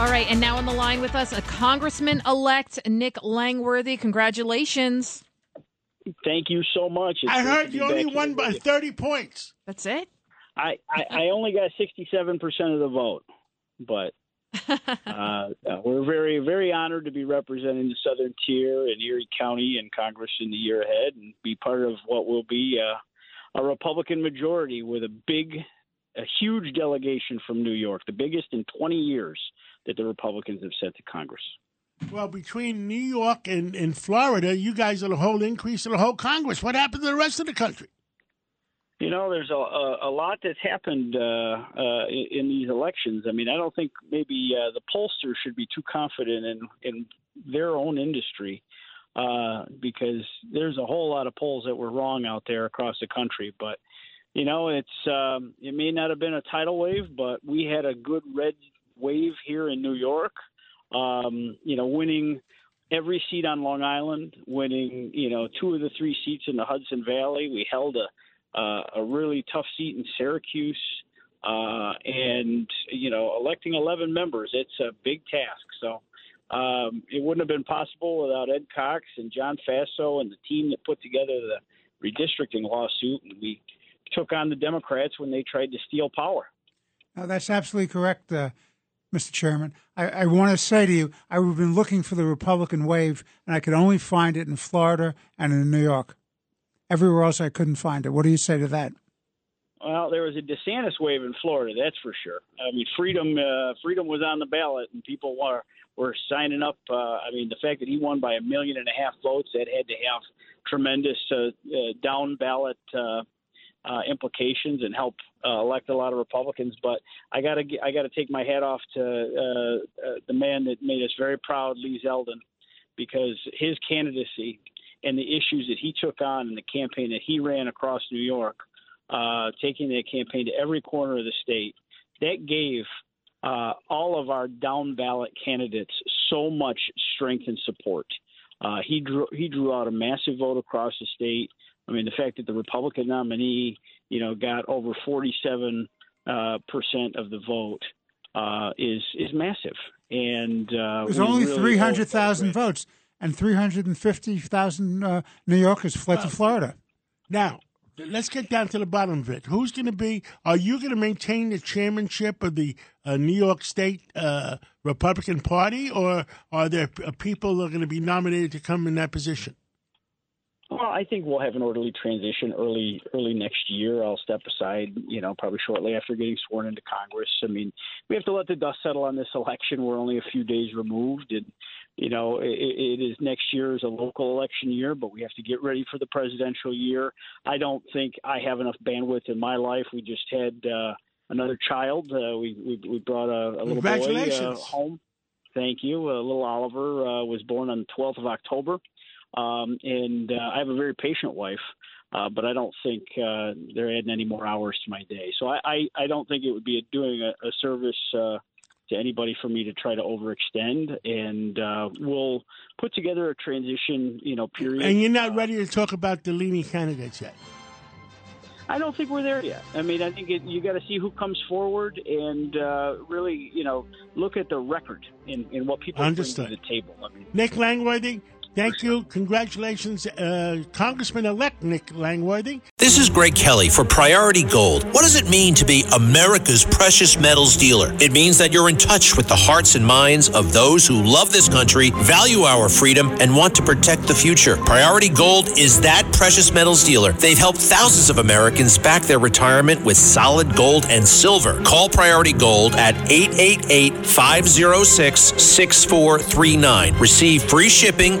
All right, and now on the line with us, a Congressman elect, Nick Langworthy. Congratulations. Thank you so much. It's I heard you only won here by 30 points. That's it? I, I, I only got 67% of the vote, but uh, uh, we're very, very honored to be representing the Southern Tier and Erie County in Congress in the year ahead and be part of what will be uh, a Republican majority with a big, a huge delegation from New York, the biggest in 20 years that the Republicans have sent to Congress. Well, between New York and, and Florida, you guys are the whole increase of the whole Congress. What happened to the rest of the country? You know, there's a, a, a lot that's happened uh, uh, in, these elections. I mean, I don't think maybe uh, the pollsters should be too confident in, in their own industry uh, because there's a whole lot of polls that were wrong out there across the country. But you know, it's um, it may not have been a tidal wave, but we had a good red wave here in New York. Um, you know, winning every seat on Long Island, winning you know two of the three seats in the Hudson Valley. We held a uh, a really tough seat in Syracuse, uh, and you know, electing 11 members. It's a big task. So. Um, it wouldn't have been possible without Ed Cox and John Faso and the team that put together the redistricting lawsuit. And we took on the Democrats when they tried to steal power. No, that's absolutely correct, uh, Mr. Chairman. I, I want to say to you, I've been looking for the Republican wave, and I could only find it in Florida and in New York. Everywhere else, I couldn't find it. What do you say to that? Well, there was a DeSantis wave in Florida, that's for sure. I mean, freedom, uh, freedom was on the ballot, and people were were signing up. Uh, I mean, the fact that he won by a million and a half votes, that had to have tremendous uh, uh, down ballot uh, uh, implications and help uh, elect a lot of Republicans. But I got to I got to take my hat off to uh, uh, the man that made us very proud, Lee Zeldin, because his candidacy and the issues that he took on in the campaign that he ran across New York, uh, taking that campaign to every corner of the state, that gave uh, all of our down ballot candidates so much strength and support. Uh, he drew he drew out a massive vote across the state. I mean, the fact that the Republican nominee, you know, got over 47 uh, percent of the vote uh, is is massive. And uh, only really owe- 300,000 votes, and 350,000 uh, New Yorkers fled to Florida. Now, let's get down to the bottom of it. Who's going to be? Are you going to maintain the chairmanship of the uh, New York State uh, Republican Party, or are there uh, people that are going to be nominated to come in that position? I think we'll have an orderly transition early early next year. I'll step aside, you know, probably shortly after getting sworn into Congress. I mean, we have to let the dust settle on this election. We're only a few days removed, and you know, it, it is next year is a local election year, but we have to get ready for the presidential year. I don't think I have enough bandwidth in my life. We just had uh, another child. Uh, we, we we brought a, a little boy uh, home. Thank you. Uh, little Oliver uh, was born on the 12th of October. Um, and uh, I have a very patient wife, uh, but I don't think uh, they're adding any more hours to my day. So I, I, I don't think it would be doing a, a service uh, to anybody for me to try to overextend. And uh, we'll put together a transition, you know, period. And you're not ready to talk about the leading candidates yet. I don't think we're there yet. I mean, I think it, you got to see who comes forward and uh, really, you know, look at the record in, in what people Understood. bring to the table. I mean, Nick Langworthy, thank you. Congratulations, uh, Congressman-elect Nick Langworthy. This is Greg Kelly for Priority Gold. What does it mean to be America's precious metals dealer? It means that you're in touch with the hearts and minds of those who love this country, value our freedom, and want to protect the future. Priority Gold is that precious metals dealer. They've helped thousands of Americans back their retirement with solid gold and silver. Call Priority Gold at 888 506 6439. Receive free shipping,